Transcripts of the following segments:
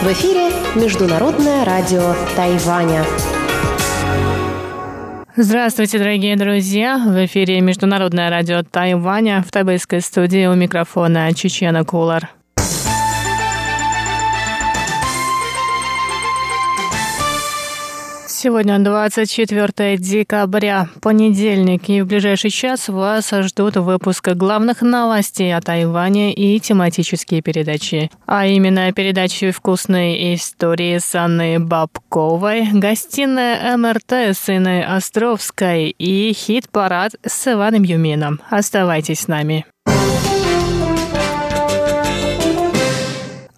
В эфире Международное радио Тайваня. Здравствуйте, дорогие друзья! В эфире Международное радио Тайваня в тайбэйской студии у микрофона Чечена Кулар. Сегодня 24 декабря, понедельник, и в ближайший час вас ждут выпуск главных новостей о Тайване и тематические передачи. А именно передачи «Вкусные истории» с Анной Бабковой, гостиная МРТ с Инной Островской и хит-парад с Иваном Юмином. Оставайтесь с нами.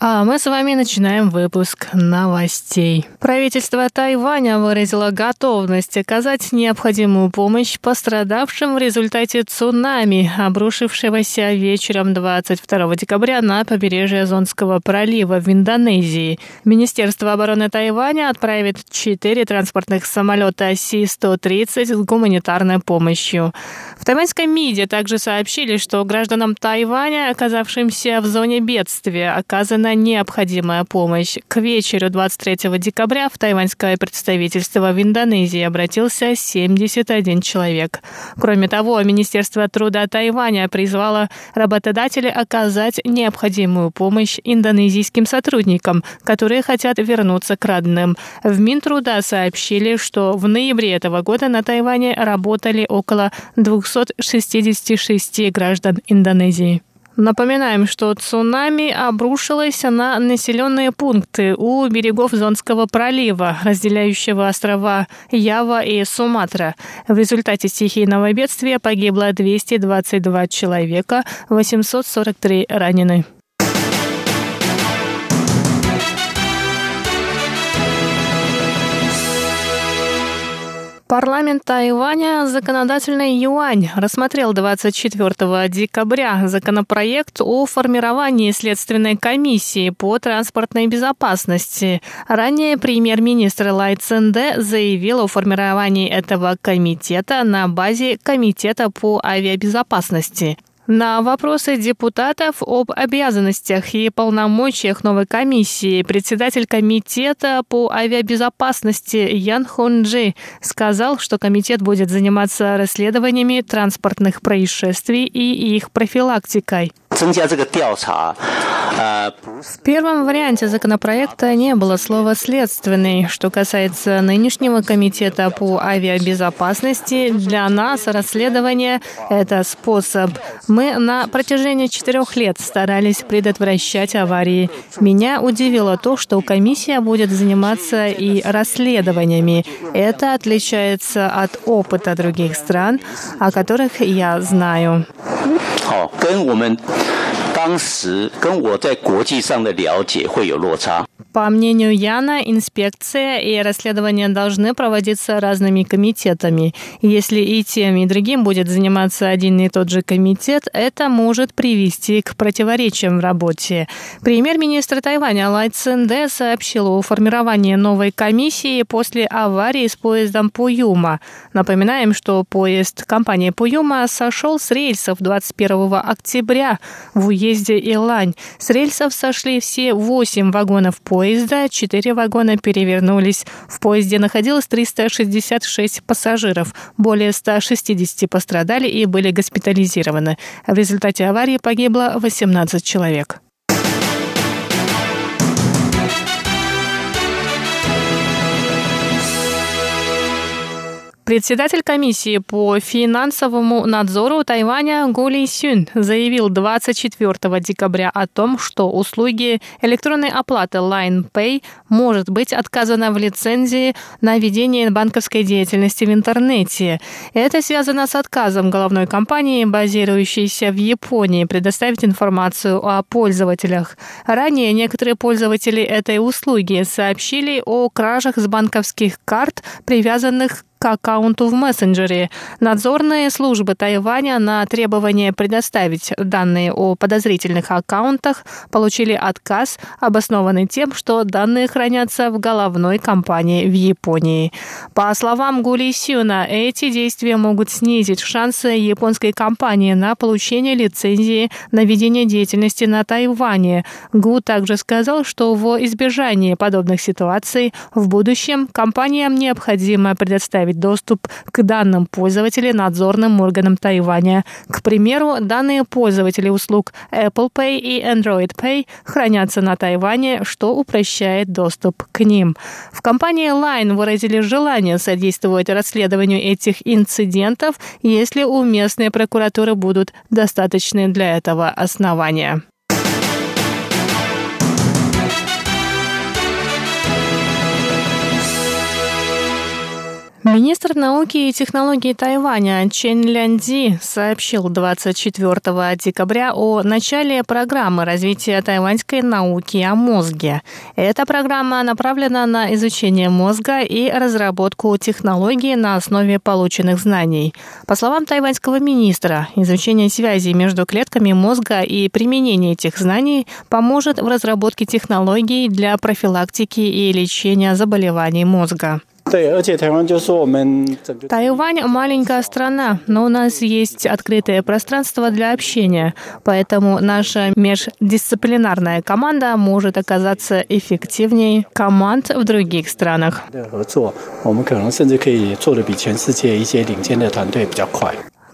А мы с вами начинаем выпуск новостей. Правительство Тайваня выразило готовность оказать необходимую помощь пострадавшим в результате цунами, обрушившегося вечером 22 декабря на побережье Зонского пролива в Индонезии. Министерство обороны Тайваня отправит четыре транспортных самолета Си-130 с гуманитарной помощью. В тайваньском МИДе также сообщили, что гражданам Тайваня, оказавшимся в зоне бедствия, оказана необходимая помощь. К вечеру 23 декабря в тайваньское представительство в Индонезии обратился 71 человек. Кроме того, Министерство труда Тайваня призвало работодателей оказать необходимую помощь индонезийским сотрудникам, которые хотят вернуться к родным. В Минтруда сообщили, что в ноябре этого года на Тайване работали около 266 граждан Индонезии. Напоминаем, что цунами обрушилось на населенные пункты у берегов Зонского пролива, разделяющего острова Ява и Суматра. В результате стихийного бедствия погибло 222 человека, 843 ранены. Парламент Тайваня «Законодательный юань» рассмотрел 24 декабря законопроект о формировании Следственной комиссии по транспортной безопасности. Ранее премьер-министр Лай Цинде заявил о формировании этого комитета на базе Комитета по авиабезопасности. На вопросы депутатов об обязанностях и полномочиях новой комиссии председатель комитета по авиабезопасности Ян Хунджи сказал, что комитет будет заниматься расследованиями транспортных происшествий и их профилактикой. В первом варианте законопроекта не было слова «следственный». Что касается нынешнего комитета по авиабезопасности, для нас расследование – это способ. Мы на протяжении четырех лет старались предотвращать аварии. Меня удивило то, что комиссия будет заниматься и расследованиями. Это отличается от опыта других стран, о которых я знаю. 好，跟我们 当时跟我在国际上的了解会有落差。по мнению Яна, инспекция и расследования должны проводиться разными комитетами. Если и тем, и другим будет заниматься один и тот же комитет, это может привести к противоречиям в работе. Премьер-министр Тайваня Лай Цинде сообщил о формировании новой комиссии после аварии с поездом Пуюма. Напоминаем, что поезд компании Пуюма сошел с рельсов 21 октября в уезде Илань. С рельсов сошли все восемь вагонов поезда, четыре вагона перевернулись. В поезде находилось 366 пассажиров. Более 160 пострадали и были госпитализированы. В результате аварии погибло 18 человек. Председатель комиссии по финансовому надзору Тайваня Гули Сюн заявил 24 декабря о том, что услуги электронной оплаты Line Pay может быть отказано в лицензии на ведение банковской деятельности в интернете. Это связано с отказом головной компании, базирующейся в Японии, предоставить информацию о пользователях. Ранее некоторые пользователи этой услуги сообщили о кражах с банковских карт, привязанных к аккаунту в мессенджере. Надзорные службы Тайваня на требование предоставить данные о подозрительных аккаунтах получили отказ, обоснованный тем, что данные хранятся в головной компании в Японии. По словам Гули Сюна, эти действия могут снизить шансы японской компании на получение лицензии на ведение деятельности на Тайване. Гу также сказал, что во избежание подобных ситуаций в будущем компаниям необходимо предоставить доступ к данным пользователей надзорным органам Тайваня. К примеру, данные пользователей услуг Apple Pay и Android Pay хранятся на Тайване, что упрощает доступ к ним. В компании Line выразили желание содействовать расследованию этих инцидентов, если у местной прокуратуры будут достаточные для этого основания. Министр науки и технологий Тайваня Чен Лянди сообщил 24 декабря о начале программы развития тайваньской науки о мозге. Эта программа направлена на изучение мозга и разработку технологий на основе полученных знаний. По словам тайваньского министра, изучение связей между клетками мозга и применение этих знаний поможет в разработке технологий для профилактики и лечения заболеваний мозга. Тайвань – маленькая страна, но у нас есть открытое пространство для общения, поэтому наша междисциплинарная команда может оказаться эффективнее команд в других странах.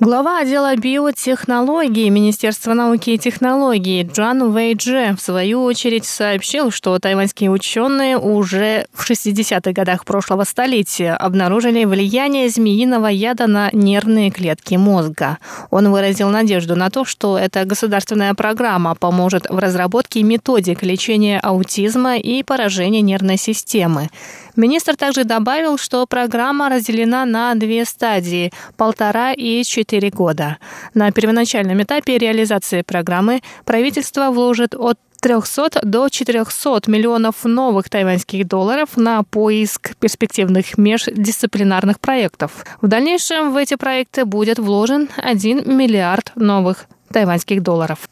Глава отдела биотехнологий Министерства науки и технологий Джан Вэйдже в свою очередь сообщил, что тайваньские ученые уже в 60-х годах прошлого столетия обнаружили влияние змеиного яда на нервные клетки мозга. Он выразил надежду на то, что эта государственная программа поможет в разработке методик лечения аутизма и поражения нервной системы. Министр также добавил, что программа разделена на две стадии – полтора и четыре года. На первоначальном этапе реализации программы правительство вложит от 300 до 400 миллионов новых тайваньских долларов на поиск перспективных междисциплинарных проектов. В дальнейшем в эти проекты будет вложен 1 миллиард новых тайваньских долларов.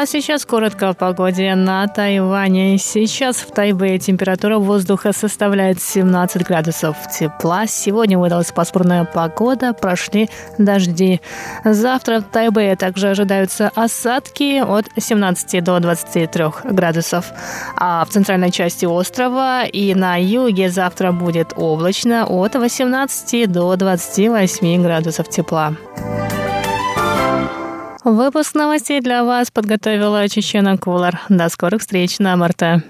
А сейчас коротко о погоде на Тайване. Сейчас в Тайбэе температура воздуха составляет 17 градусов тепла. Сегодня выдалась пасмурная погода, прошли дожди. Завтра в Тайбэе также ожидаются осадки от 17 до 23 градусов. А в центральной части острова и на юге завтра будет облачно от 18 до 28 градусов тепла. Выпуск новостей для вас подготовила Чечена Кулар. До скорых встреч на МРТ.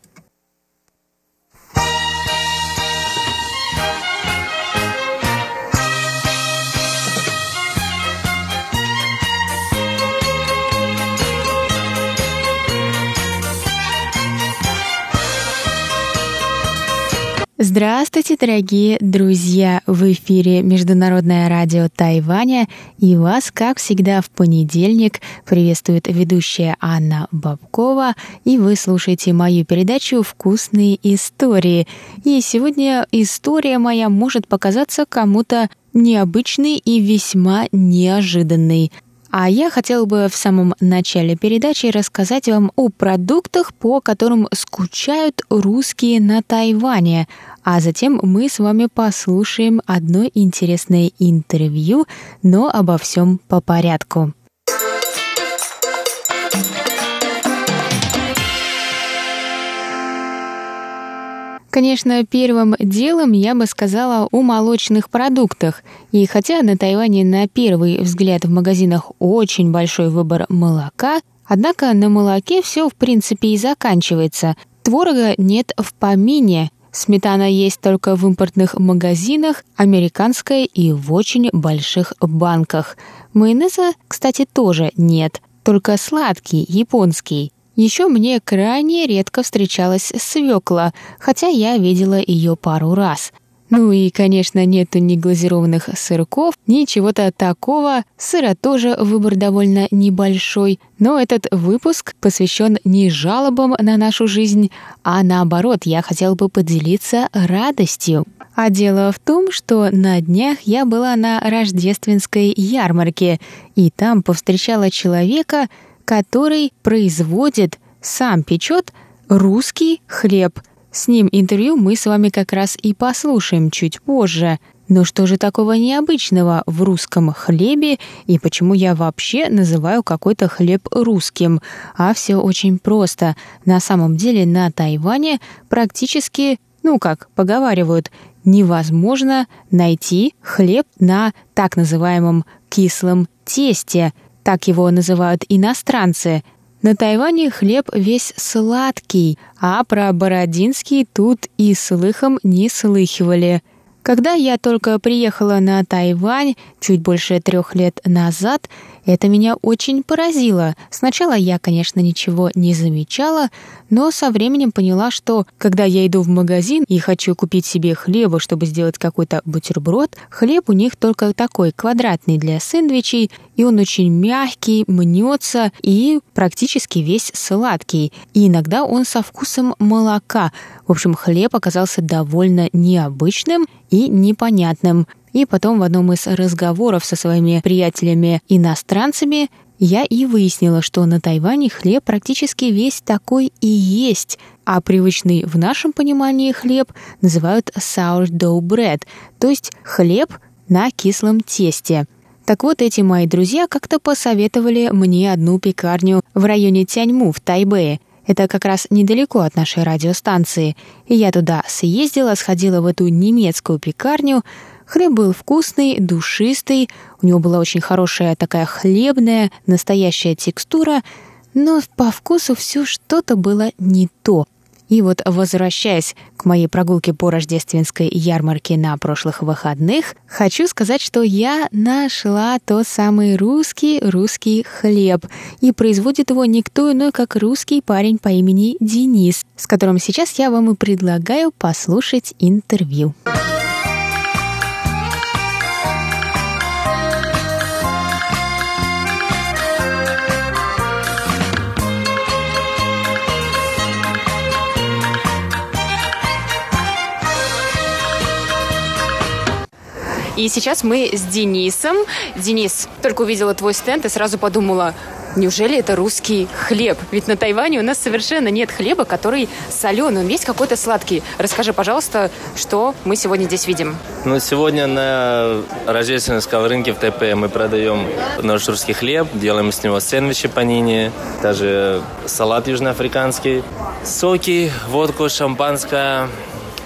Здравствуйте, дорогие друзья! В эфире Международное радио Тайваня и вас, как всегда, в понедельник приветствует ведущая Анна Бабкова, и вы слушаете мою передачу «Вкусные истории». И сегодня история моя может показаться кому-то необычной и весьма неожиданной – а я хотела бы в самом начале передачи рассказать вам о продуктах, по которым скучают русские на Тайване. А затем мы с вами послушаем одно интересное интервью, но обо всем по порядку. Конечно, первым делом я бы сказала о молочных продуктах. И хотя на Тайване на первый взгляд в магазинах очень большой выбор молока, однако на молоке все в принципе и заканчивается. Творога нет в помине, Сметана есть только в импортных магазинах, американская и в очень больших банках. Майонеза, кстати, тоже нет, только сладкий, японский. Еще мне крайне редко встречалась свекла, хотя я видела ее пару раз. Ну и, конечно, нету ни глазированных сырков, ни чего-то такого. Сыра тоже выбор довольно небольшой. Но этот выпуск посвящен не жалобам на нашу жизнь, а наоборот, я хотела бы поделиться радостью. А дело в том, что на днях я была на рождественской ярмарке, и там повстречала человека, который производит, сам печет русский хлеб. С ним интервью мы с вами как раз и послушаем чуть позже. Но что же такого необычного в русском хлебе и почему я вообще называю какой-то хлеб русским? А все очень просто. На самом деле на Тайване практически, ну как поговаривают, невозможно найти хлеб на так называемом кислом тесте. Так его называют иностранцы. На Тайване хлеб весь сладкий, а про бородинский тут и слыхом не слыхивали. Когда я только приехала на Тайвань чуть больше трех лет назад, это меня очень поразило. Сначала я, конечно, ничего не замечала, но со временем поняла, что когда я иду в магазин и хочу купить себе хлеба, чтобы сделать какой-то бутерброд, хлеб у них только такой квадратный для сэндвичей, и он очень мягкий, мнется и практически весь сладкий. И иногда он со вкусом молока. В общем, хлеб оказался довольно необычным и непонятным. И потом в одном из разговоров со своими приятелями-иностранцами я и выяснила, что на Тайване хлеб практически весь такой и есть, а привычный в нашем понимании хлеб называют sourdough bread, то есть хлеб на кислом тесте. Так вот, эти мои друзья как-то посоветовали мне одну пекарню в районе Тяньму в Тайбэе. Это как раз недалеко от нашей радиостанции. И я туда съездила, сходила в эту немецкую пекарню, Хлеб был вкусный, душистый, у него была очень хорошая такая хлебная, настоящая текстура, но по вкусу все что-то было не то. И вот, возвращаясь к моей прогулке по рождественской ярмарке на прошлых выходных, хочу сказать, что я нашла тот самый русский русский хлеб. И производит его никто иной, как русский парень по имени Денис, с которым сейчас я вам и предлагаю послушать интервью. И сейчас мы с Денисом. Денис, только увидела твой стенд и сразу подумала, Неужели это русский хлеб? Ведь на Тайване у нас совершенно нет хлеба, который соленый, он весь какой-то сладкий. Расскажи, пожалуйста, что мы сегодня здесь видим? Ну, сегодня на рождественском рынке в Тайпе мы продаем наш русский хлеб, делаем с него сэндвичи панини, даже салат южноафриканский, соки, водку, шампанское,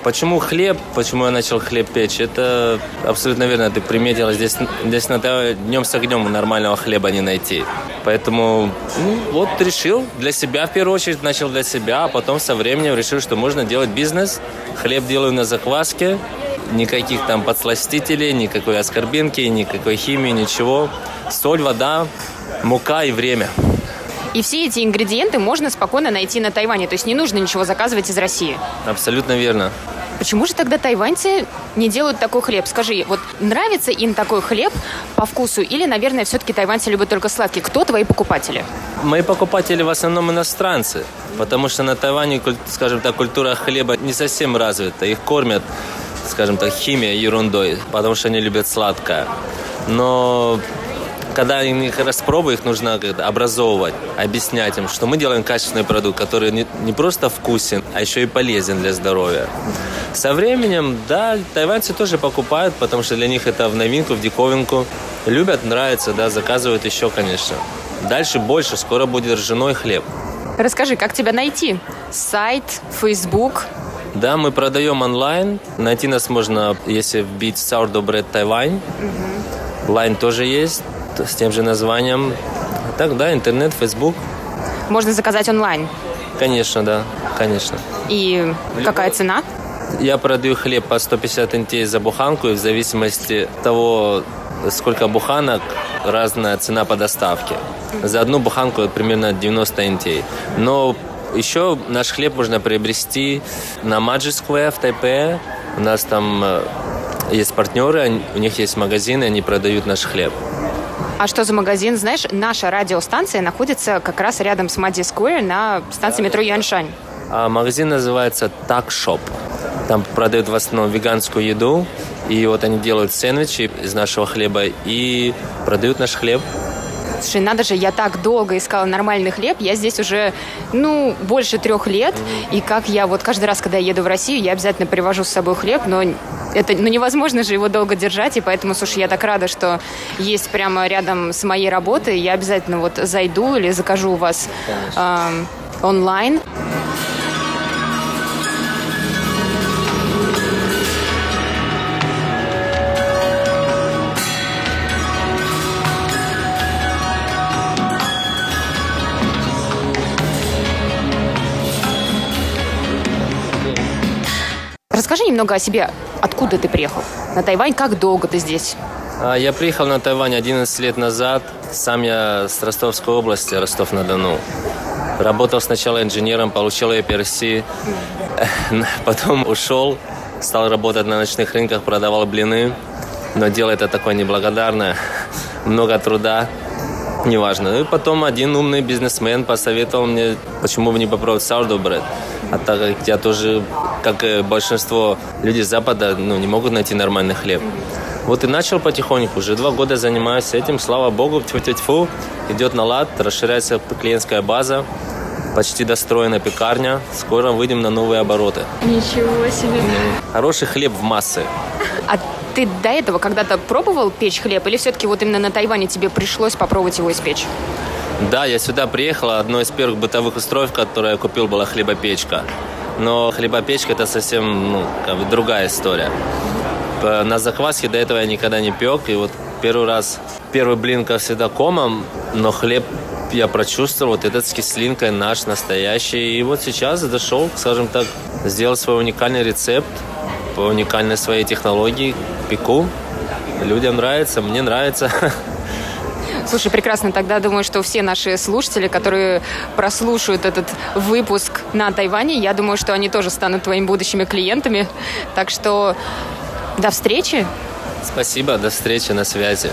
Почему хлеб? Почему я начал хлеб печь? Это абсолютно верно. Ты приметила, здесь, здесь на днем с огнем нормального хлеба не найти. Поэтому ну, вот решил для себя в первую очередь, начал для себя, а потом со временем решил, что можно делать бизнес. Хлеб делаю на закваске, никаких там подсластителей, никакой аскорбинки, никакой химии, ничего. Соль, вода, мука и время. И все эти ингредиенты можно спокойно найти на Тайване, то есть не нужно ничего заказывать из России. Абсолютно верно. Почему же тогда тайваньцы не делают такой хлеб? Скажи, вот нравится им такой хлеб по вкусу или, наверное, все-таки тайваньцы любят только сладкий? Кто твои покупатели? Мои покупатели в основном иностранцы, потому что на Тайване, скажем так, культура хлеба не совсем развита. Их кормят, скажем так, химией, ерундой, потому что они любят сладкое. Но когда они их распробуют, их нужно образовывать, объяснять им, что мы делаем качественный продукт, который не, не просто вкусен, а еще и полезен для здоровья. Со временем, да, тайваньцы тоже покупают, потому что для них это в новинку, в диковинку. Любят, нравится, да, заказывают еще, конечно. Дальше больше, скоро будет ржаной хлеб. Расскажи, как тебя найти? Сайт, Facebook? Да, мы продаем онлайн. Найти нас можно, если вбить Sourdough Bread Taiwan. Угу. Line тоже есть с тем же названием. Так, да, интернет, Facebook. Можно заказать онлайн? Конечно, да, конечно. И какая цена? Я продаю хлеб по 150 НТ за буханку, и в зависимости от того, сколько буханок, разная цена по доставке. За одну буханку примерно 90 НТ. Но еще наш хлеб можно приобрести на Magic Square в Тайпе, У нас там э, есть партнеры, у них есть магазины, они продают наш хлеб. А что за магазин? Знаешь, наша радиостанция находится как раз рядом с Мади Сквер на станции метро Юаньшань. А магазин называется Так Шоп. Там продают в основном веганскую еду. И вот они делают сэндвичи из нашего хлеба и продают наш хлеб. Слушай, надо же, я так долго искала нормальный хлеб. Я здесь уже, ну, больше трех лет. И как я вот каждый раз, когда я еду в Россию, я обязательно привожу с собой хлеб, но это ну, невозможно же его долго держать, и поэтому, слушай, я так рада, что есть прямо рядом с моей работой. Я обязательно вот зайду или закажу у вас э, онлайн. Расскажи немного о себе. Откуда ты приехал? На Тайвань как долго ты здесь? А, я приехал на Тайвань 11 лет назад. Сам я с Ростовской области, Ростов-на-Дону. Работал сначала инженером, получил EPRC. Потом ушел, стал работать на ночных рынках, продавал блины. Но дело это такое неблагодарное. Много труда неважно. И потом один умный бизнесмен посоветовал мне, почему бы не попробовать sourdough bread. А так как я тоже, как и большинство людей Запада, ну, не могут найти нормальный хлеб. Вот и начал потихоньку. Уже два года занимаюсь этим. Слава богу, тьфу -тьфу -тьфу, идет на лад, расширяется клиентская база. Почти достроена пекарня. Скоро выйдем на новые обороты. Ничего себе. Хороший хлеб в массы. А ты до этого когда-то пробовал печь хлеб? Или все-таки вот именно на Тайване тебе пришлось попробовать его испечь? Да, я сюда приехал. Одно из первых бытовых устройств, которое я купил, была хлебопечка. Но хлебопечка это совсем ну, как бы другая история. На закваске до этого я никогда не пек. И вот первый раз, первый блин, как всегда, комом, но хлеб я прочувствовал, вот этот с кислинкой наш настоящий. И вот сейчас дошел, скажем так, сделал свой уникальный рецепт по уникальной своей технологии, пеку. Людям нравится, мне нравится. Слушай, прекрасно. Тогда думаю, что все наши слушатели, которые прослушают этот выпуск на Тайване, я думаю, что они тоже станут твоими будущими клиентами. Так что до встречи. Спасибо, до встречи, на связи.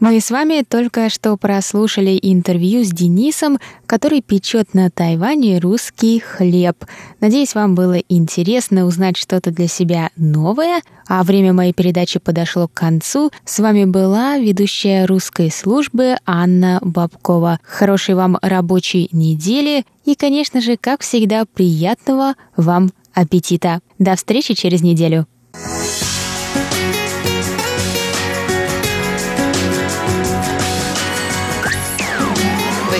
Мы с вами только что прослушали интервью с Денисом, который печет на Тайване русский хлеб. Надеюсь, вам было интересно узнать что-то для себя новое. А время моей передачи подошло к концу. С вами была ведущая русской службы Анна Бабкова. Хорошей вам рабочей недели и, конечно же, как всегда, приятного вам аппетита. До встречи через неделю.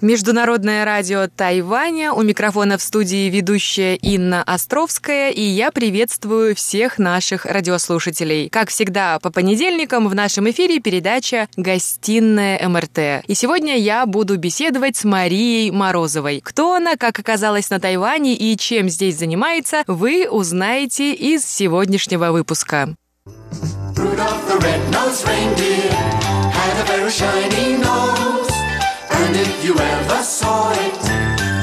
Международное радио Тайваня. У микрофона в студии ведущая Инна Островская, и я приветствую всех наших радиослушателей. Как всегда, по понедельникам в нашем эфире передача «Гостиная МРТ». И сегодня я буду беседовать с Марией Морозовой. Кто она, как оказалась на Тайване и чем здесь занимается, вы узнаете из сегодняшнего выпуска. Rudolph the red-nosed reindeer had a very shiny nose. And if you ever saw it,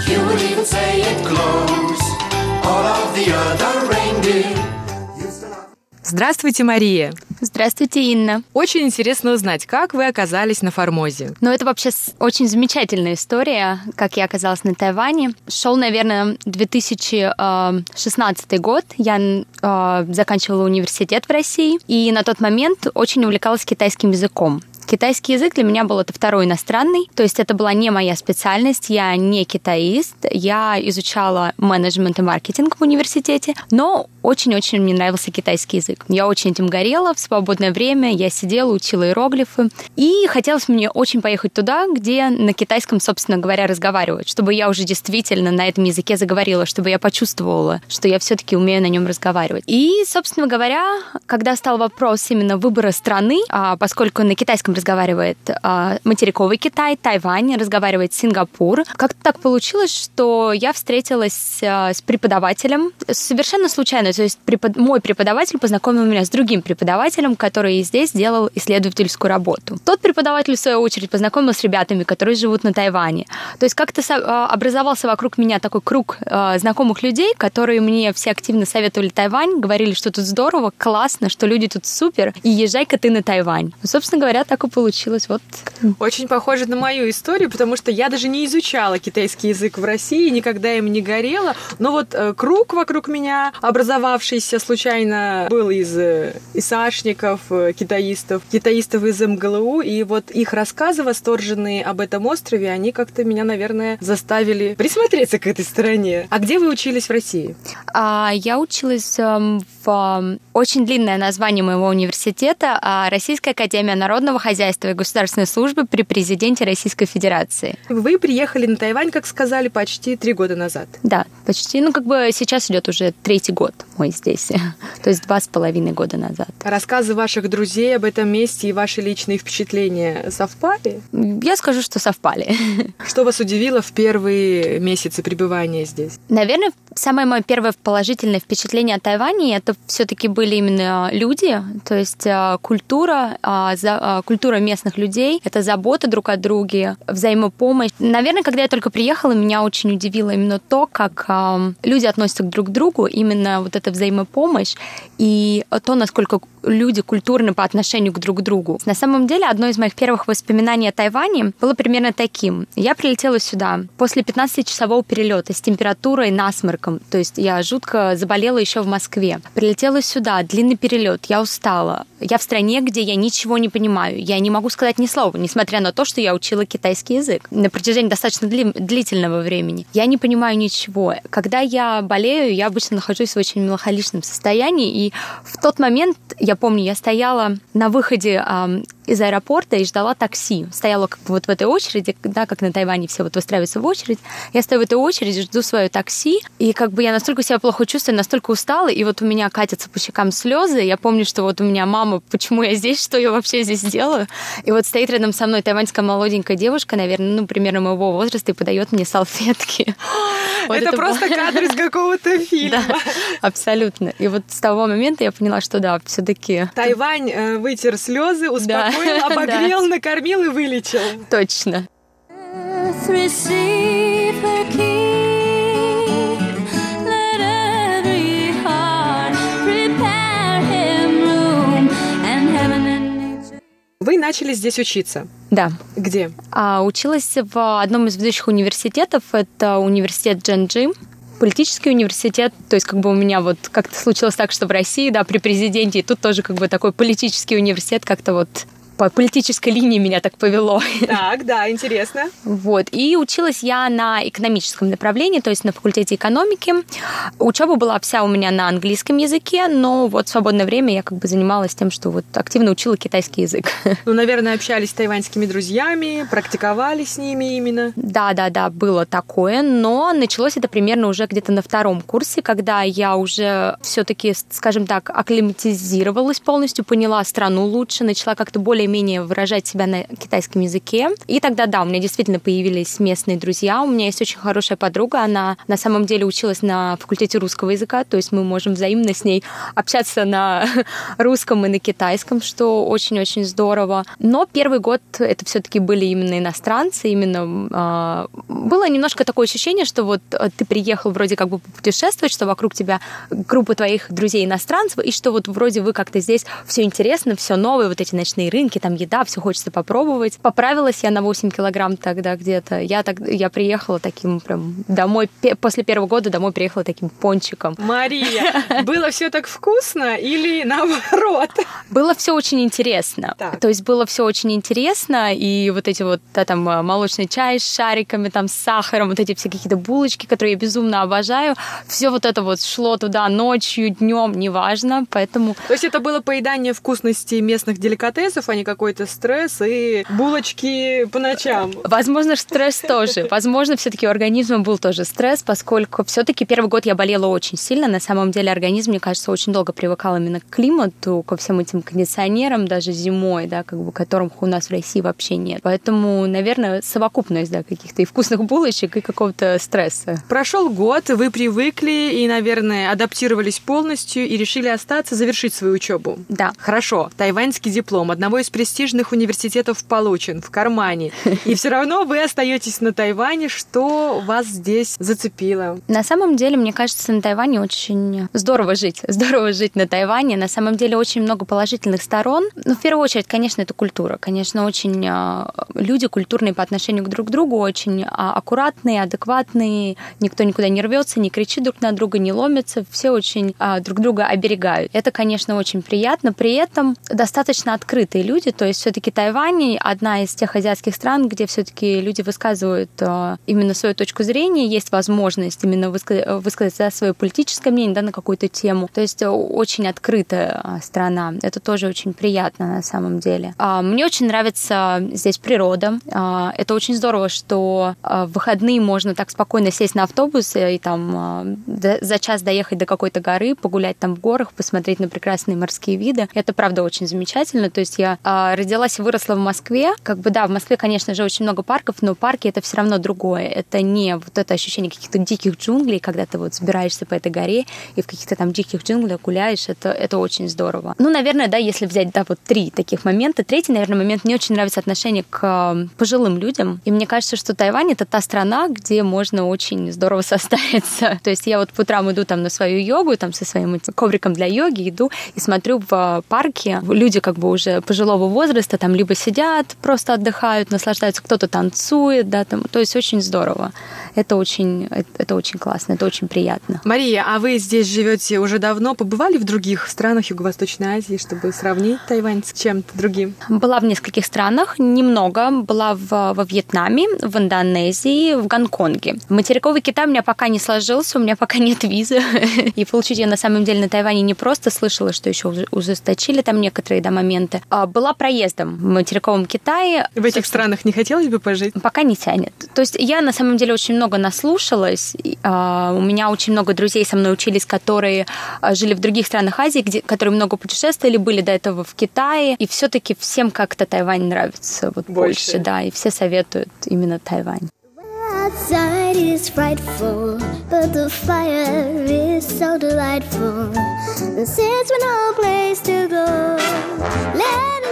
you would even say it glows. All of the other reindeer Здравствуйте, Мария. Здравствуйте, Инна. Очень интересно узнать, как вы оказались на Формозе. Ну, это вообще очень замечательная история, как я оказалась на Тайване. Шел, наверное, 2016 год. Я э, заканчивала университет в России, и на тот момент очень увлекалась китайским языком. Китайский язык для меня был это второй иностранный, то есть это была не моя специальность, я не китаист, я изучала менеджмент и маркетинг в университете, но очень-очень мне нравился китайский язык. Я очень этим горела в свободное время, я сидела, учила иероглифы, и хотелось мне очень поехать туда, где на китайском, собственно говоря, разговаривают, чтобы я уже действительно на этом языке заговорила, чтобы я почувствовала, что я все-таки умею на нем разговаривать. И, собственно говоря, когда стал вопрос именно выбора страны, а поскольку на китайском разговаривает а, материковый Китай, Тайвань, разговаривает Сингапур, как-то так получилось, что я встретилась а, с преподавателем совершенно случайно. То есть препод... мой преподаватель познакомил меня с другим преподавателем, который здесь делал исследовательскую работу. Тот преподаватель, в свою очередь, познакомил с ребятами, которые живут на Тайване. То есть как-то а, образовался вокруг меня такой круг а, знакомых людей, которые мне все активно советовали Тайвань, говорили, что тут здорово, классно, что люди тут супер, и езжай-ка ты на Тайвань. Ну, собственно говоря, так и получилось. Вот. Очень похоже на мою историю, потому что я даже не изучала китайский язык в России, никогда им не горела. Но вот э, круг вокруг меня, образовавшийся случайно, был из э, ИСАшников, э, китаистов, китаистов из МГЛУ, и вот их рассказы восторженные об этом острове, они как-то меня, наверное, заставили присмотреться к этой стране. А где вы учились в России? А, я училась эм, в очень длинное название моего университета а, Российская академия народного хозяйства и государственной службы при президенте Российской Федерации. Вы приехали на Тайвань, как сказали, почти три года назад. Да, почти. Ну, как бы сейчас идет уже третий год мой здесь. То есть два с половиной года назад. Рассказы ваших друзей об этом месте и ваши личные впечатления совпали? Я скажу, что совпали. Что вас удивило в первые месяцы пребывания здесь? Наверное, самое мое первое положительное впечатление о Тайване это все-таки были именно люди, то есть а, культура, а, а, культура местных людей, это забота друг о друге, взаимопомощь. Наверное, когда я только приехала, меня очень удивило именно то, как люди относятся друг к другу, именно вот эта взаимопомощь и то, насколько люди культурны по отношению к друг другу. На самом деле, одно из моих первых воспоминаний о Тайване было примерно таким. Я прилетела сюда после 15-часового перелета с температурой насморком, то есть я жутко заболела еще в Москве. Прилетела сюда, длинный перелет, я устала. Я в стране, где я ничего не понимаю. Я не могу сказать ни слова, несмотря на то, что я учила китайский язык на протяжении достаточно длительного времени. Я не понимаю ничего. Когда я болею, я обычно нахожусь в очень меланхоличном состоянии, и в тот момент я я помню, я стояла на выходе из аэропорта и ждала такси. Стояла как бы вот в этой очереди, да, как на Тайване все вот выстраиваются в очередь. Я стою в этой очереди, жду свое такси, и как бы я настолько себя плохо чувствую, настолько устала, и вот у меня катятся по щекам слезы. Я помню, что вот у меня мама, почему я здесь, что я вообще здесь делаю. И вот стоит рядом со мной тайваньская молоденькая девушка, наверное, ну, примерно моего возраста, и подает мне салфетки. Вот это, это просто было... кадр из какого-то фильма. Да, абсолютно. И вот с того момента я поняла, что да, все-таки. Тайвань э, вытер слезы, Успокоил, обогрел, накормил и вылечил. Точно. Вы начали здесь учиться? Да. Где? А, училась в одном из ведущих университетов. Это университет Дженджи политический университет, то есть как бы у меня вот как-то случилось так, что в России, да, при президенте, и тут тоже как бы такой политический университет как-то вот по политической линии меня так повело. Так, да, интересно. Вот. И училась я на экономическом направлении, то есть на факультете экономики. Учеба была вся у меня на английском языке, но вот в свободное время я как бы занималась тем, что вот активно учила китайский язык. Ну, наверное, общались с тайваньскими друзьями, практиковали с ними именно. Да, да, да, было такое, но началось это примерно уже где-то на втором курсе, когда я уже все-таки, скажем так, акклиматизировалась полностью, поняла страну лучше, начала как-то более более-менее выражать себя на китайском языке. И тогда, да, у меня действительно появились местные друзья. У меня есть очень хорошая подруга, она на самом деле училась на факультете русского языка, то есть мы можем взаимно с ней общаться на русском и на китайском, что очень-очень здорово. Но первый год это все-таки были именно иностранцы, именно э, было немножко такое ощущение, что вот э, ты приехал вроде как бы путешествовать, что вокруг тебя группа твоих друзей иностранцев, и что вот вроде вы как-то здесь все интересно, все новое, вот эти ночные рынки, праздники, там еда, все хочется попробовать. Поправилась я на 8 килограмм тогда где-то. Я, так, я приехала таким прям домой, после первого года домой приехала таким пончиком. Мария, было все так вкусно или наоборот? Было все очень интересно. Так. То есть было все очень интересно, и вот эти вот да, там молочный чай с шариками, там с сахаром, вот эти все какие-то булочки, которые я безумно обожаю, все вот это вот шло туда ночью, днем, неважно, поэтому... То есть это было поедание вкусностей местных деликатесов, а не какой-то стресс и булочки по ночам? Возможно, стресс тоже. Возможно, все-таки у организма был тоже стресс, поскольку все-таки первый год я болела очень сильно. На самом деле организм, мне кажется, очень долго привыкал именно к климату, ко всем этим кондиционерам, даже зимой, да, как бы которых у нас в России вообще нет. Поэтому, наверное, совокупность, да, каких-то и вкусных булочек, и какого-то стресса. Прошел год, вы привыкли и, наверное, адаптировались полностью и решили остаться, завершить свою учебу. Да. Хорошо. Тайваньский диплом одного из престижных университетов получен в кармане. И все равно вы остаетесь на Тайване. Что вас здесь зацепило? На самом деле, мне кажется, на Тайване очень здорово жить. Здорово жить на Тайване. На самом деле очень много положительных сторон. Ну, в первую очередь, конечно, это культура. Конечно, очень а, люди культурные по отношению к друг другу, очень а, аккуратные, адекватные. Никто никуда не рвется, не кричит друг на друга, не ломится. Все очень а, друг друга оберегают. Это, конечно, очень приятно. При этом достаточно открытые люди. То есть все-таки Тайвань одна из тех азиатских стран, где все-таки люди высказывают именно свою точку зрения, есть возможность именно высказать, высказать свое политическое мнение да, на какую-то тему. То есть очень открытая страна. Это тоже очень приятно на самом деле. Мне очень нравится здесь природа. Это очень здорово, что в выходные можно так спокойно сесть на автобус и там за час доехать до какой-то горы, погулять там в горах, посмотреть на прекрасные морские виды. Это правда очень замечательно. То есть я родилась и выросла в Москве. Как бы да, в Москве, конечно же, очень много парков, но парки это все равно другое. Это не вот это ощущение каких-то диких джунглей, когда ты вот собираешься по этой горе и в каких-то там диких джунглях гуляешь. Это, это очень здорово. Ну, наверное, да, если взять, да, вот три таких момента. Третий, наверное, момент, мне очень нравится отношение к пожилым людям. И мне кажется, что Тайвань это та страна, где можно очень здорово составиться. То есть я вот по утрам иду там на свою йогу, там со своим ковриком для йоги, иду и смотрю в парке. Люди как бы уже пожилого возраста там либо сидят, просто отдыхают, наслаждаются, кто-то танцует, да, там. То есть очень здорово. Это очень, это очень классно, это очень приятно. Мария, а вы здесь живете уже давно? Побывали в других странах Юго-Восточной Азии, чтобы сравнить Тайвань с чем-то другим? Была в нескольких странах, немного. Была в, во Вьетнаме, в Индонезии, в Гонконге. Материковый Китай у меня пока не сложился, у меня пока нет визы. И получить ее на самом деле на Тайване не просто слышала, что еще ужесточили там некоторые да, моменты. А была проездом в материковом Китае. В этих странах не хотелось бы пожить? Пока не тянет. То есть я на самом деле очень много наслушалась. А, у меня очень много друзей со мной учились, которые а, жили в других странах Азии, где, которые много путешествовали, были до этого в Китае. И все-таки всем как-то Тайвань нравится вот больше. больше, да, и все советуют именно Тайвань. outside is frightful, but the fire is so delightful. And since we're no place to go, let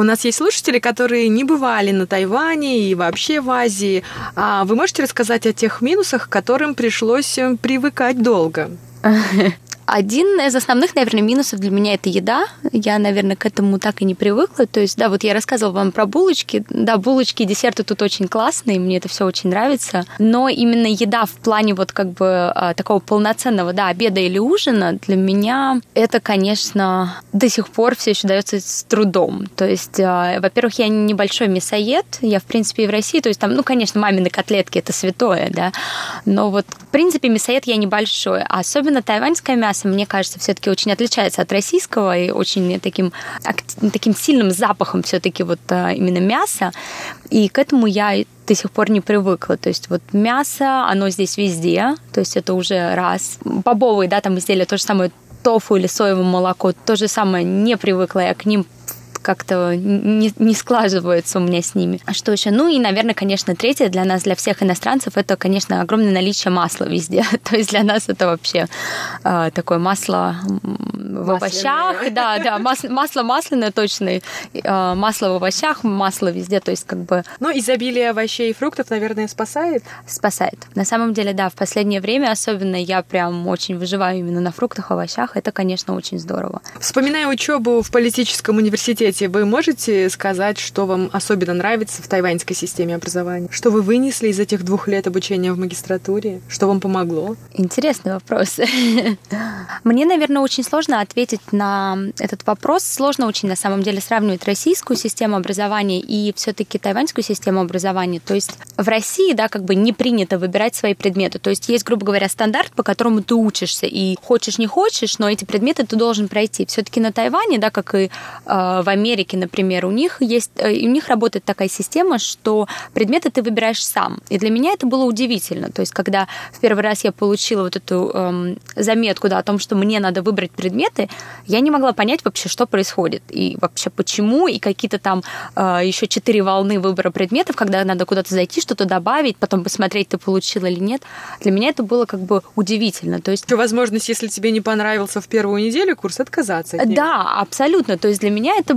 У нас есть слушатели, которые не бывали на Тайване и вообще в Азии. А вы можете рассказать о тех минусах, к которым пришлось э, привыкать долго? Один из основных, наверное, минусов для меня это еда. Я, наверное, к этому так и не привыкла. То есть, да, вот я рассказывала вам про булочки. Да, булочки и десерты тут очень классные, мне это все очень нравится. Но именно еда в плане вот как бы а, такого полноценного, да, обеда или ужина для меня это, конечно, до сих пор все еще дается с трудом. То есть, а, во-первых, я небольшой мясоед. Я, в принципе, и в России, то есть там, ну, конечно, мамины котлетки это святое, да. Но вот, в принципе, мясоед я небольшой. А особенно тайваньское мясо мясо, мне кажется, все-таки очень отличается от российского и очень таким, таким сильным запахом все-таки вот а, именно мяса. И к этому я до сих пор не привыкла. То есть вот мясо, оно здесь везде, то есть это уже раз. Бобовые, да, там изделия, то же самое тофу или соевое молоко, то же самое не привыкла я к ним как-то не, не складывается у меня с ними. А что еще? Ну и, наверное, конечно, третье для нас, для всех иностранцев, это, конечно, огромное наличие масла везде. То есть для нас это вообще э, такое масло в овощах, да, да, масло, масло масляное точно, э, масло в овощах, масло везде, то есть как бы... Ну, изобилие овощей и фруктов, наверное, спасает? Спасает. На самом деле, да, в последнее время особенно я прям очень выживаю именно на фруктах, овощах, это, конечно, очень здорово. Вспоминая учебу в политическом университете Кстати, вы можете сказать, что вам особенно нравится в тайваньской системе образования? Что вы вынесли из этих двух лет обучения в магистратуре? Что вам помогло? Интересный вопрос. Мне, наверное, очень сложно ответить на этот вопрос. Сложно очень, на самом деле, сравнивать российскую систему образования и все-таки тайваньскую систему образования. То есть в России, да, как бы не принято выбирать свои предметы. То есть есть, грубо говоря, стандарт, по которому ты учишься. И хочешь, не хочешь, но эти предметы ты должен пройти. Все-таки на Тайване, да, как и э, в Америке, например, у них есть, э, у них работает такая система, что предметы ты выбираешь сам. И для меня это было удивительно. То есть, когда в первый раз я получила вот эту э, заметку да, о том, что мне надо выбрать предметы, я не могла понять вообще, что происходит и вообще почему, и какие-то там э, еще четыре волны выбора предметов, когда надо куда-то зайти, что-то добавить, потом посмотреть, ты получила или нет. Для меня это было как бы удивительно. То есть... Возможность, если тебе не понравился в первую неделю курс, отказаться от него. Да, абсолютно. То есть для меня это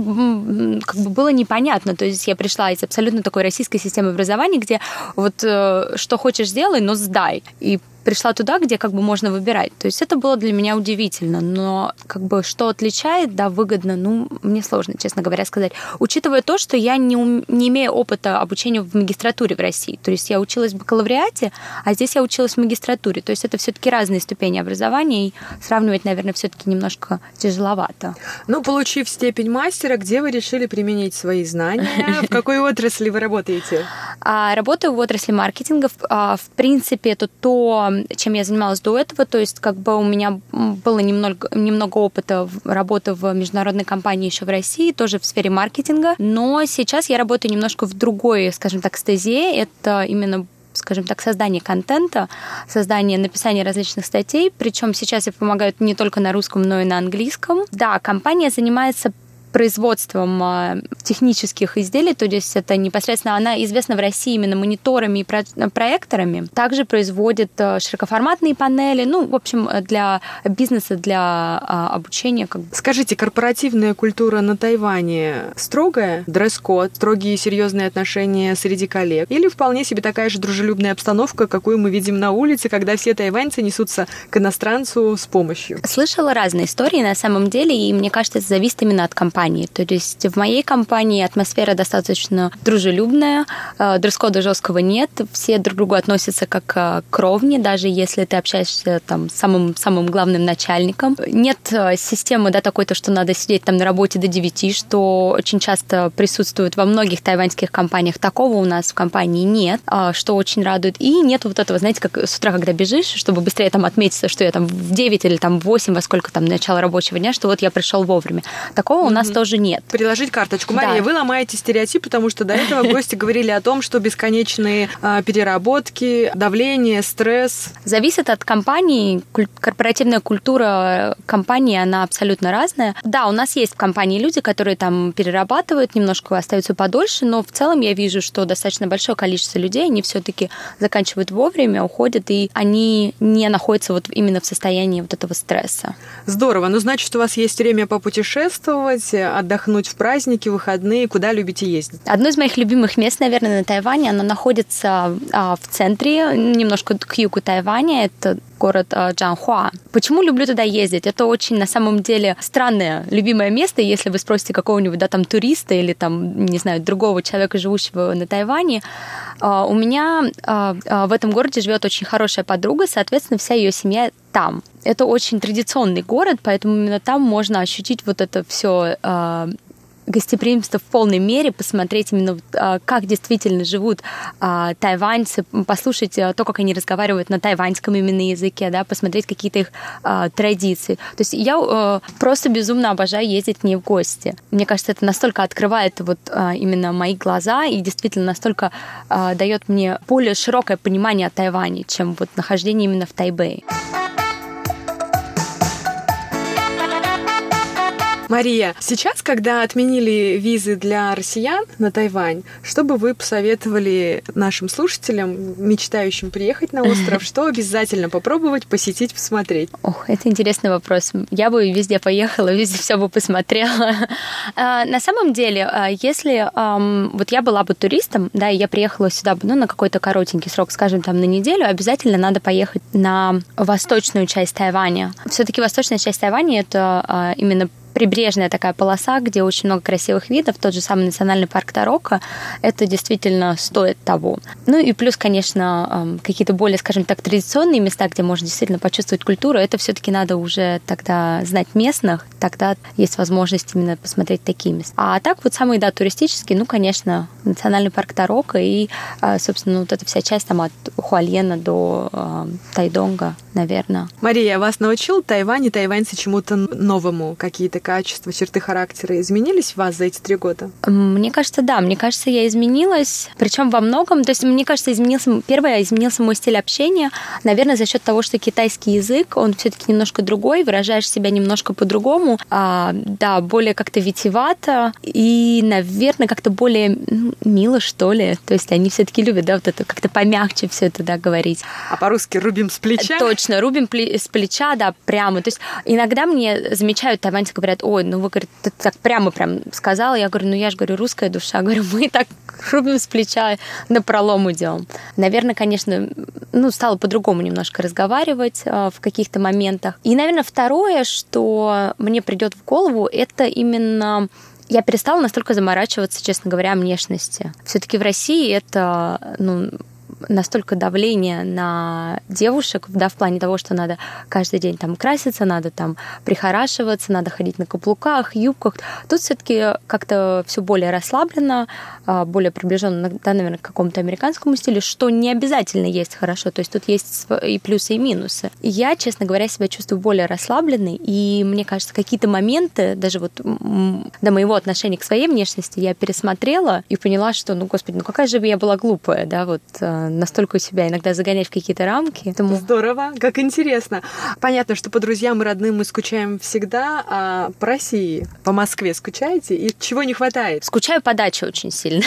как бы было непонятно. То есть я пришла из абсолютно такой российской системы образования, где вот э, что хочешь сделай, но сдай. И пришла туда, где как бы можно выбирать. То есть это было для меня удивительно, но как бы что отличает, да, выгодно, ну, мне сложно, честно говоря, сказать. Учитывая то, что я не, ум, не имею опыта обучения в магистратуре в России, то есть я училась в бакалавриате, а здесь я училась в магистратуре, то есть это все-таки разные ступени образования, и сравнивать, наверное, все-таки немножко тяжеловато. Ну, получив степень мастера, где вы решили применить свои знания? В какой отрасли вы работаете? А, работаю в отрасли маркетинга. В принципе, это то, чем я занималась до этого. То есть, как бы у меня было немного, немного опыта работы в международной компании еще в России, тоже в сфере маркетинга. Но сейчас я работаю немножко в другой, скажем так, стезе. Это именно скажем так, создание контента, создание, написание различных статей. Причем сейчас я помогаю не только на русском, но и на английском. Да, компания занимается производством а, технических изделий, то есть это непосредственно она известна в России именно мониторами и проекторами. Также производит а, широкоформатные панели, ну, в общем, для бизнеса, для а, обучения. Как бы. Скажите, корпоративная культура на Тайване строгая? Дресс-код, строгие серьезные отношения среди коллег? Или вполне себе такая же дружелюбная обстановка, какую мы видим на улице, когда все тайваньцы несутся к иностранцу с помощью? Слышала разные истории на самом деле, и мне кажется, это зависит именно от компании компании. То есть в моей компании атмосфера достаточно дружелюбная, э, дресс-кода жесткого нет, все друг к другу относятся как э, к ровне, даже если ты общаешься там с самым, самым главным начальником. Нет э, системы, да, такой, то, что надо сидеть там на работе до 9, что очень часто присутствует во многих тайваньских компаниях. Такого у нас в компании нет, что очень радует. И нет вот этого, знаете, как с утра, когда бежишь, чтобы быстрее там отметиться, что я там в 9 или там в 8, во сколько там начало рабочего дня, что вот я пришел вовремя. Такого mm-hmm. у нас тоже нет. Приложить карточку. Мария, да. вы ломаете стереотип, потому что до этого гости говорили о том, что бесконечные а, переработки, давление, стресс. Зависит от компании. Корпоративная культура компании, она абсолютно разная. Да, у нас есть в компании люди, которые там перерабатывают, немножко остаются подольше, но в целом я вижу, что достаточно большое количество людей, они все-таки заканчивают вовремя, уходят, и они не находятся вот именно в состоянии вот этого стресса. Здорово. Ну, значит, у вас есть время попутешествовать, отдохнуть в праздники, выходные? Куда любите ездить? Одно из моих любимых мест, наверное, на Тайване. Оно находится а, в центре, немножко к югу Тайваня. Это город а, Джанхуа. Почему люблю туда ездить? Это очень, на самом деле, странное, любимое место. Если вы спросите какого-нибудь, да, там, туриста или, там, не знаю, другого человека, живущего на Тайване, а, у меня в этом городе живет очень хорошая подруга, соответственно, вся ее семья там. Это очень традиционный город, поэтому именно там можно ощутить вот это все гостеприимство в полной мере, посмотреть именно, а, как действительно живут а, тайваньцы, послушать а, то, как они разговаривают на тайваньском именно языке, да, посмотреть какие-то их традиции. То есть я просто безумно обожаю ездить к ней в гости. Мне кажется, это настолько открывает вот именно мои глаза и действительно настолько дает мне более широкое понимание о Тайване, чем вот нахождение именно в Тайбэе. Мария, сейчас, когда отменили визы для россиян на Тайвань, что бы вы посоветовали нашим слушателям, мечтающим приехать на остров, что обязательно попробовать, посетить, посмотреть? Ох, это интересный вопрос. Я бы везде поехала, везде все бы посмотрела. А, на самом деле, а, если вот я была бы туристом, да, и я приехала сюда ну, на какой-то коротенький срок, скажем, там на неделю, обязательно надо поехать на восточную часть Тайваня. Все-таки восточная часть Тайваня это а, именно прибрежная такая полоса, где очень много красивых видов, тот же самый национальный парк Тарока, это действительно стоит того. Ну и плюс, конечно, какие-то более, скажем так, традиционные места, где можно действительно почувствовать культуру, это все-таки надо уже тогда знать местных, тогда есть возможность именно посмотреть такие места. А так вот самые, да, туристические, ну, конечно, национальный парк Тарока и, а, собственно, вот эта вся часть там от Хуальена до э, Тайдонга, наверное. Мария, вас научил Тайвань и тайваньцы чему-то новому? Какие-то качества, черты характера изменились в вас за эти три года? Мне кажется, да. Мне кажется, я изменилась. Причем во многом. То есть, мне кажется, изменился... Первое, изменился мой стиль общения. Наверное, за счет того, что китайский язык, он все-таки немножко другой, выражаешь себя немножко по-другому. А, да, более как-то витивато и, наверное, как-то более ну, мило, что ли. То есть они все-таки любят, да, вот это как-то помягче все это, да, говорить. А по-русски рубим с плеча? Точно, рубим с плеча, да, прямо. То есть иногда мне замечают, тайваньцы говорят, ой, ну вы, говорит, ты так прямо прям сказала. Я говорю, ну я же говорю, русская душа. Говорю, мы так рубим с плеча, на пролом идем. Наверное, конечно, ну, стала по-другому немножко разговаривать э, в каких-то моментах. И, наверное, второе, что мне придет в голову, это именно я перестала настолько заморачиваться, честно говоря, о внешности. Все-таки в России это ну, настолько давление на девушек, да, в плане того, что надо каждый день там краситься, надо там прихорашиваться, надо ходить на каблуках, юбках. Тут все-таки как-то все более расслаблено, а, более приближенно, да, наверное, к какому-то американскому стилю, что не обязательно есть хорошо. То есть тут есть и плюсы, и минусы. Я, честно говоря, себя чувствую более расслабленной, и мне кажется, какие-то моменты, даже вот до моего отношения к своей внешности, я пересмотрела и поняла, что, ну, господи, ну какая же я была глупая, да, вот а, настолько себя иногда загонять в какие-то рамки. Поэтому... Здорово, как интересно. Понятно, что по друзьям и родным мы скучаем всегда, а по России, по Москве скучаете? И чего не хватает? Скучаю по даче очень сильно.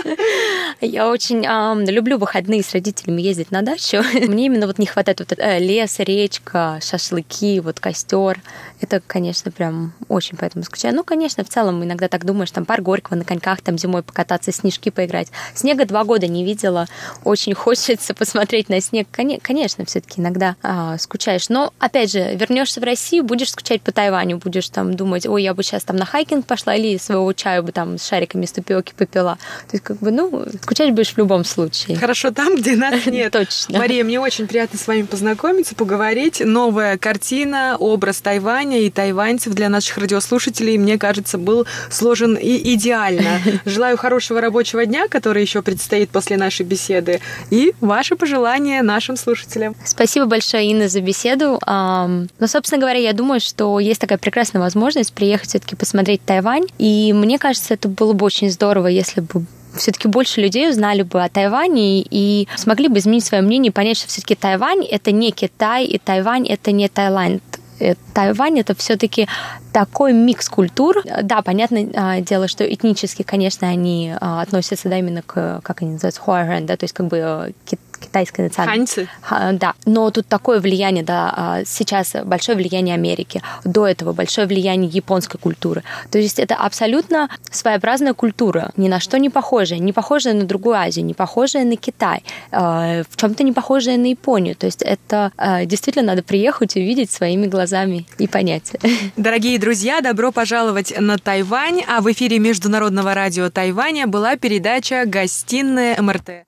Я очень люблю выходные с родителями ездить на дачу. Мне именно вот не хватает вот э, лес, речка, шашлыки, вот костер. Это, конечно, прям очень поэтому скучаю. Ну, конечно, в целом иногда так думаешь, там пар Горького на коньках, там зимой покататься, снежки поиграть. Снега два года не видела очень хочется посмотреть на снег. Конечно, все-таки иногда а, скучаешь. Но, опять же, вернешься в Россию, будешь скучать по Тайваню, будешь там думать, ой, я бы сейчас там на хайкинг пошла или своего чаю бы там с шариками из тупиоки попила. То есть, как бы, ну, скучать будешь в любом случае. Хорошо там, где нас нет. Точно. Мария, мне очень приятно с вами познакомиться, поговорить. Новая картина, образ Тайваня и тайваньцев для наших радиослушателей, мне кажется, был сложен и идеально. Желаю хорошего рабочего дня, который еще предстоит после нашей беседы и ваши пожелания нашим слушателям. Спасибо большое, Инна, за беседу. Но, ну, собственно говоря, я думаю, что есть такая прекрасная возможность приехать все-таки посмотреть Тайвань. И мне кажется, это было бы очень здорово, если бы все-таки больше людей узнали бы о Тайване и смогли бы изменить свое мнение и понять, что все-таки Тайвань это не Китай, и Тайвань это не Таиланд. Э, Тайвань это все-таки такой микс культур. Да, понятное а, дело, что этнически, конечно, они а, относятся да, именно к, как они называются, хуарен, да, то есть как бы э, китайской национальности. Ханьцы. Да, но тут такое влияние, да, а, сейчас большое влияние Америки, до этого большое влияние японской культуры. То есть это абсолютно своеобразная культура, ни на что не похожая, не похожая на другую Азию, не похожая на Китай, а, в чем-то не похожая на Японию. То есть это а, действительно надо приехать, увидеть своими глазами и понять. Дорогие друзья, добро пожаловать на Тайвань, а в эфире Международного радио Тайваня была передача «Гостиная МРТ».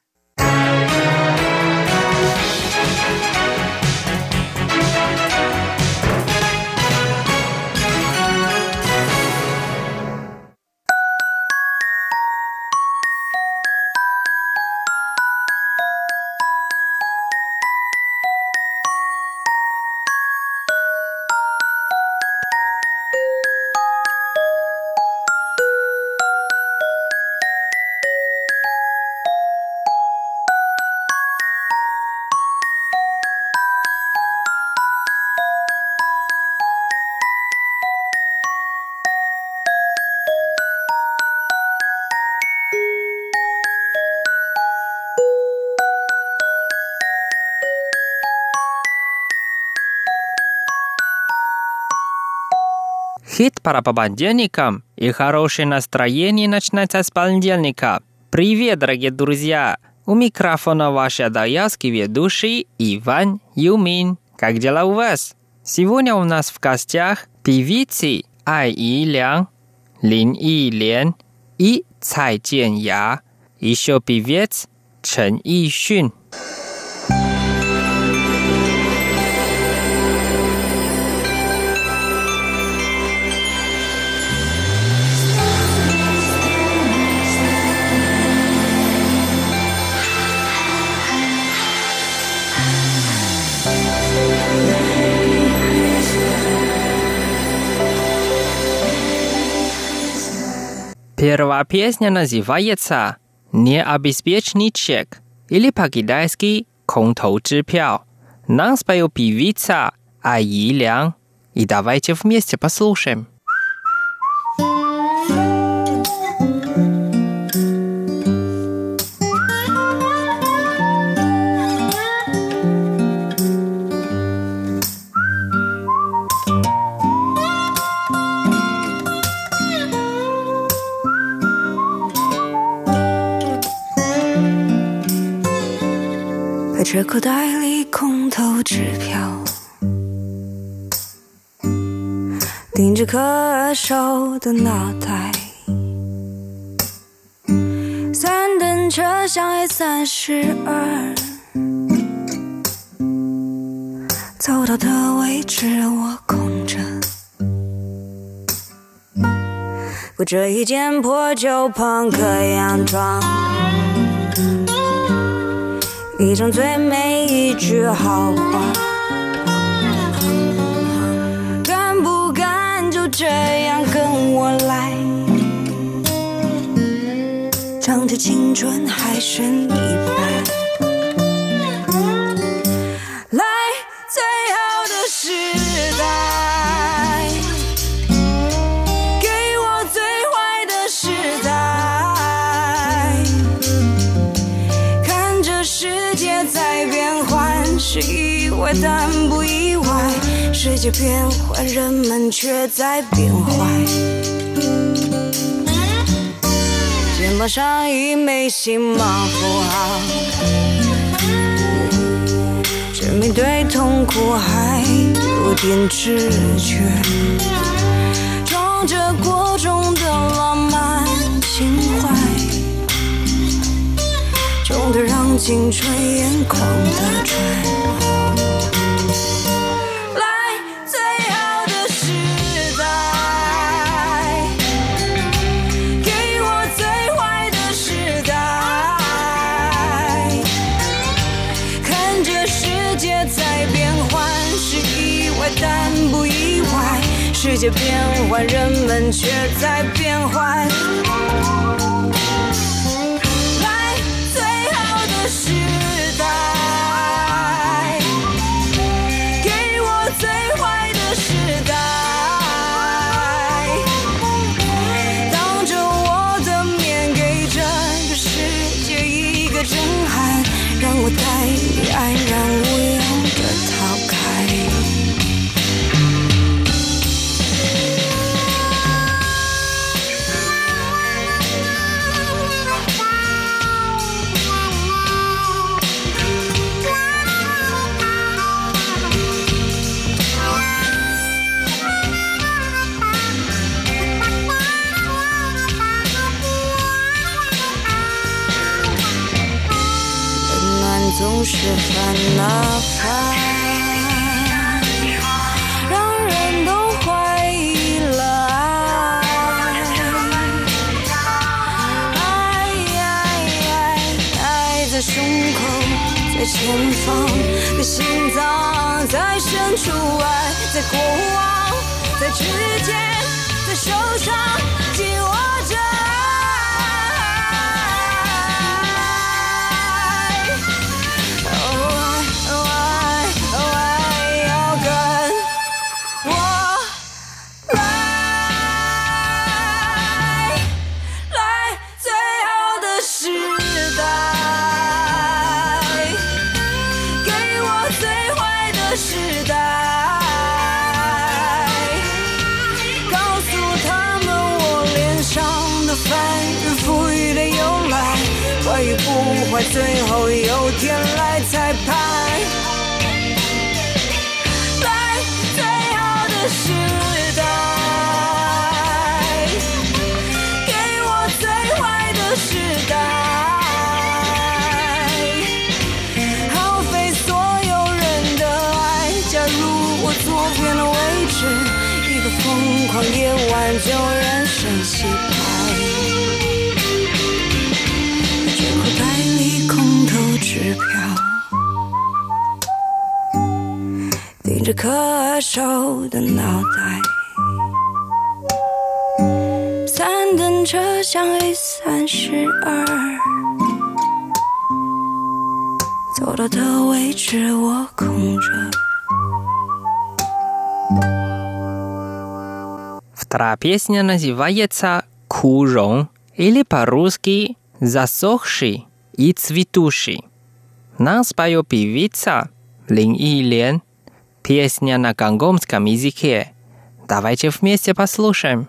Хит пара по понедельникам и хорошее настроение начинается с понедельника. Привет, дорогие друзья! У микрофона ваш даялский ведущий Иван Юмин. Как дела у вас? Сегодня у нас в гостях певицы Ай И Лян, Лин И Лен и Цай Джен Я, еще певец Чен И Шун. Первая песня называется «Необеспеченный чек» или по-китайски «Контоу чипяо». Нам споет певица Аи Лян. И давайте вместе послушаем. 在这口袋里空头支票，顶着可手的脑袋，三等车厢 A 三十二，走到的位置我空着，裹着一件破旧朋克洋装。一张最美一句好话，敢不敢就这样跟我来？仗着青春还剩一半，但不意外。世界变换，人们却在变坏。肩膀上一枚星芒符号，却面对痛苦还有点知觉，装着过重的浪漫情怀。重的让青春眼眶的转。换，人们却在变坏。在胸口，在前方，在心脏，在深处爱，在过往，在指尖，在手上紧握着。to песня называется «Курон» или по-русски «Засохший и цветущий». Нас поет певица Лин Илен. Песня на конгомском языке. Давайте вместе послушаем.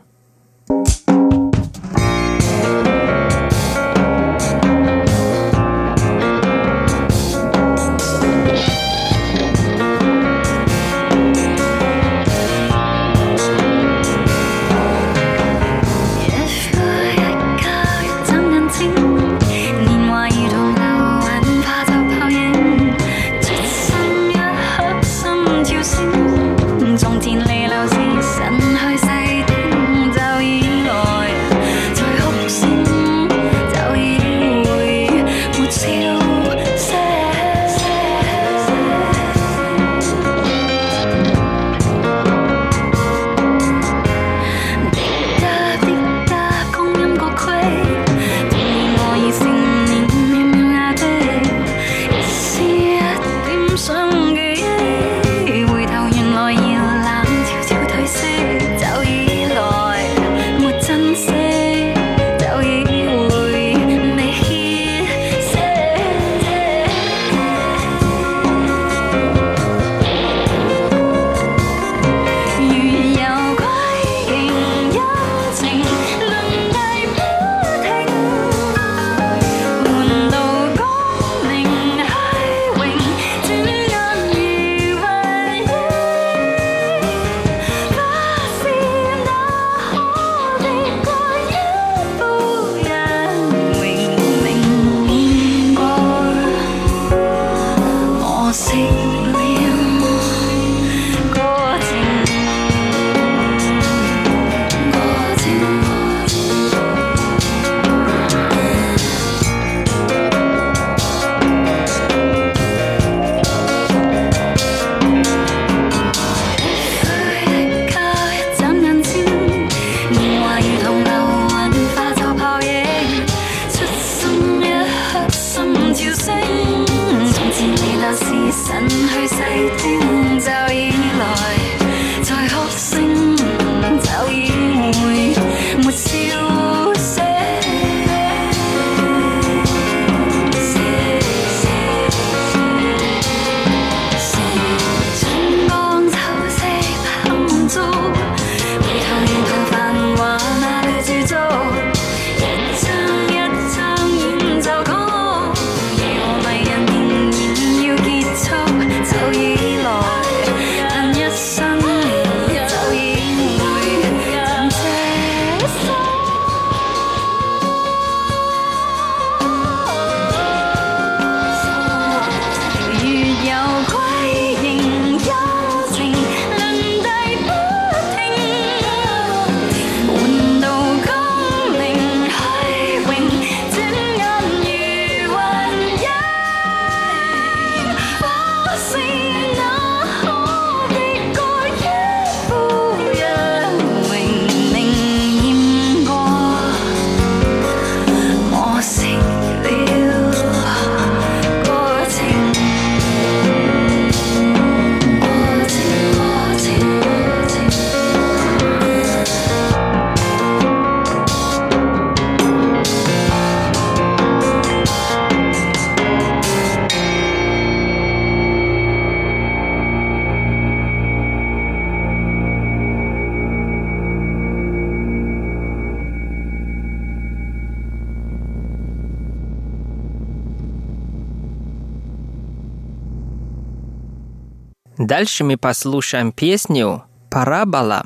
Дальше мы послушаем песню «Парабола»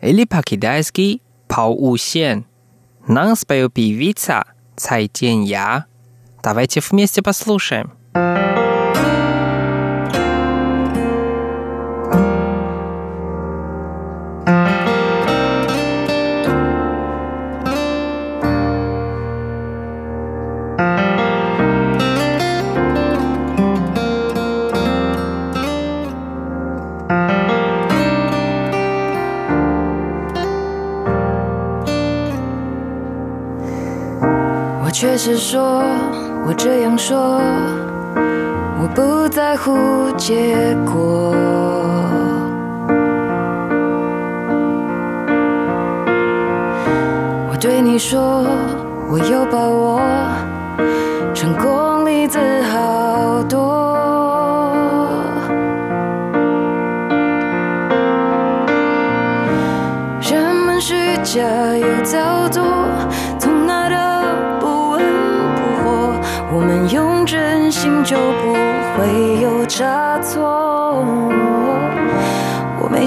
или по-китайски «Пау Усен». Нам споет певица Цай Тянья. Давайте вместе послушаем. 是说，我这样说，我不在乎结果。我对你说，我有把握，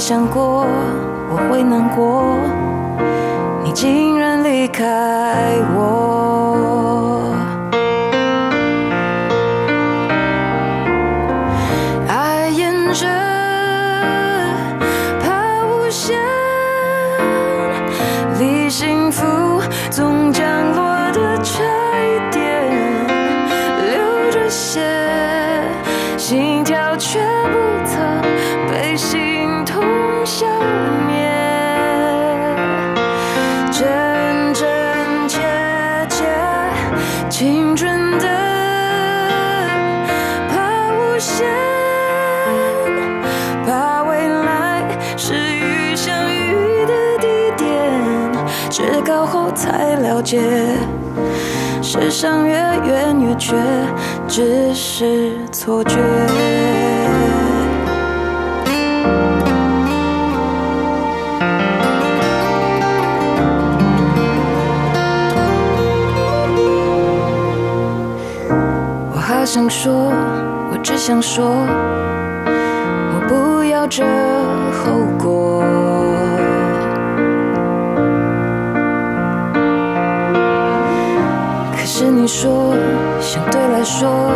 想过我会难过，你竟然离开我。爱沿着怕无限，离幸福总降落的差一点，流着血，心跳却不世上越远越觉，只是错觉。我好想说，我只想说，我不要这后说，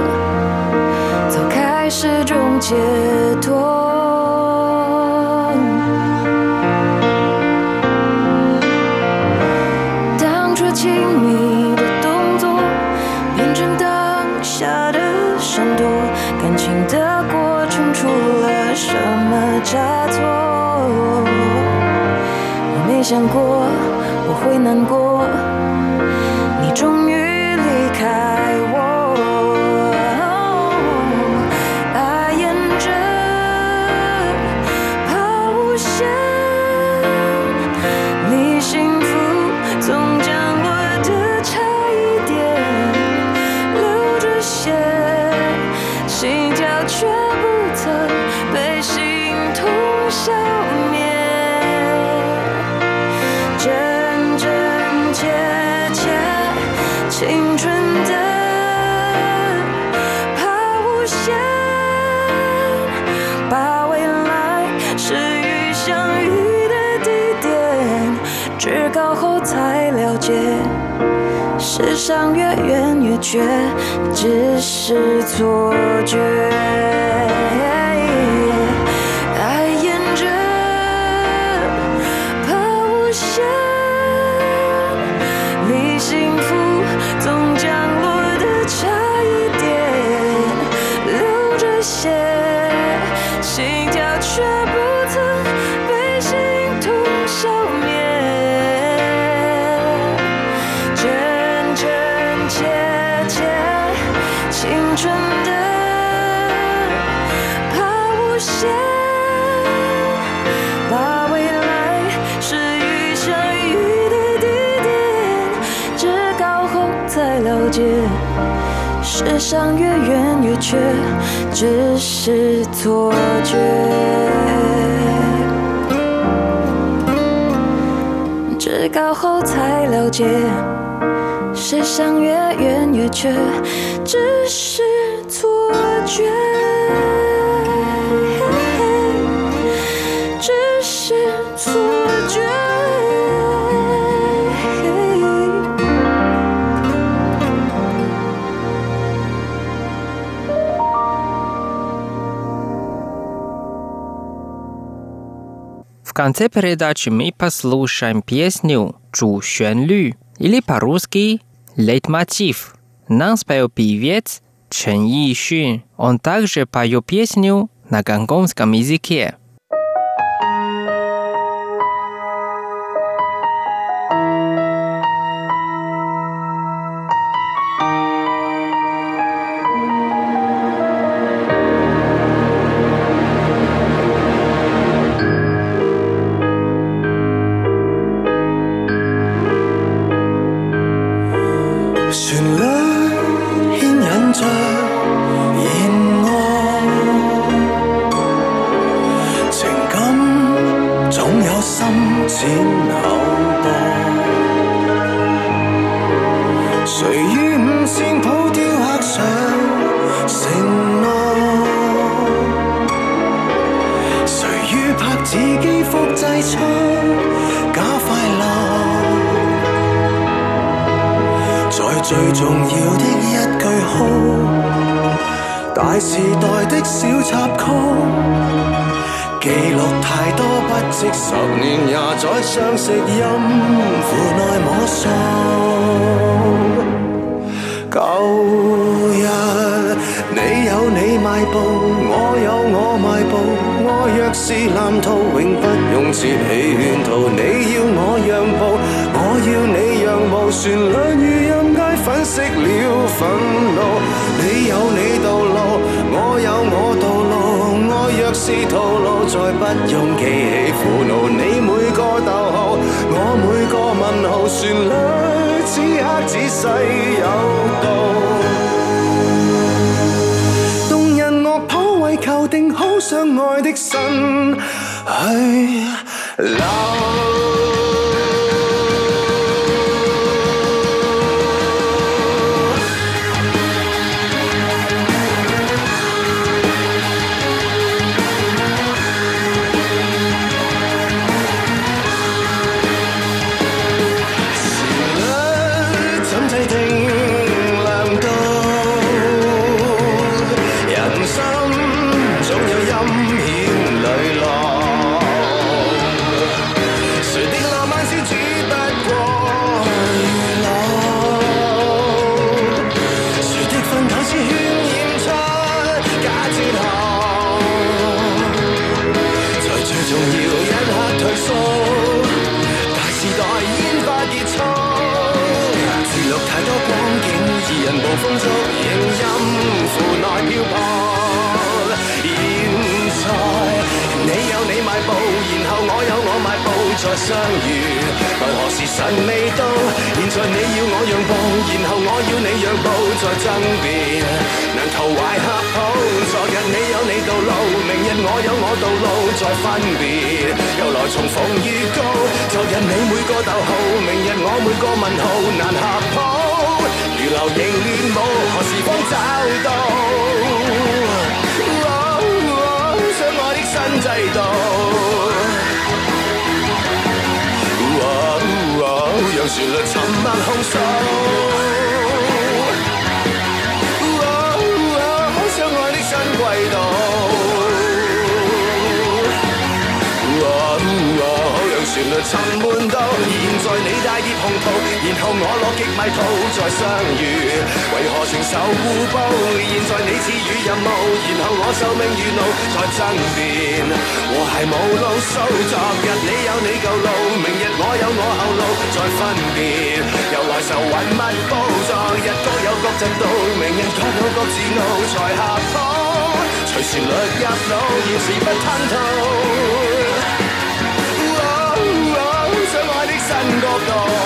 走开始种解脱。当初亲密的动作变成当下的闪躲，感情的过程出了什么差错？我没想过我会难过，世上越远越缺，只是错觉。世上越远越缺，只是错觉。至高后才了解，世上越远越缺，只是 конце передачи мы послушаем песню «Чу 旋律» или по-русски «Лейтмотив». Нам спел певец Чен Йишун. Он также поет песню на гонконгском языке.《Love 受互报，现在你似与任务，然后我受命如奴，再争辩。和谐无路数，昨日你有你旧路，明日我有我后路，再分别。由来愁云密布，昨日各有各震度，明日各有各自怒，才下铺。随旋律入脑，现时不吞吐。哦哦，想爱的新角度。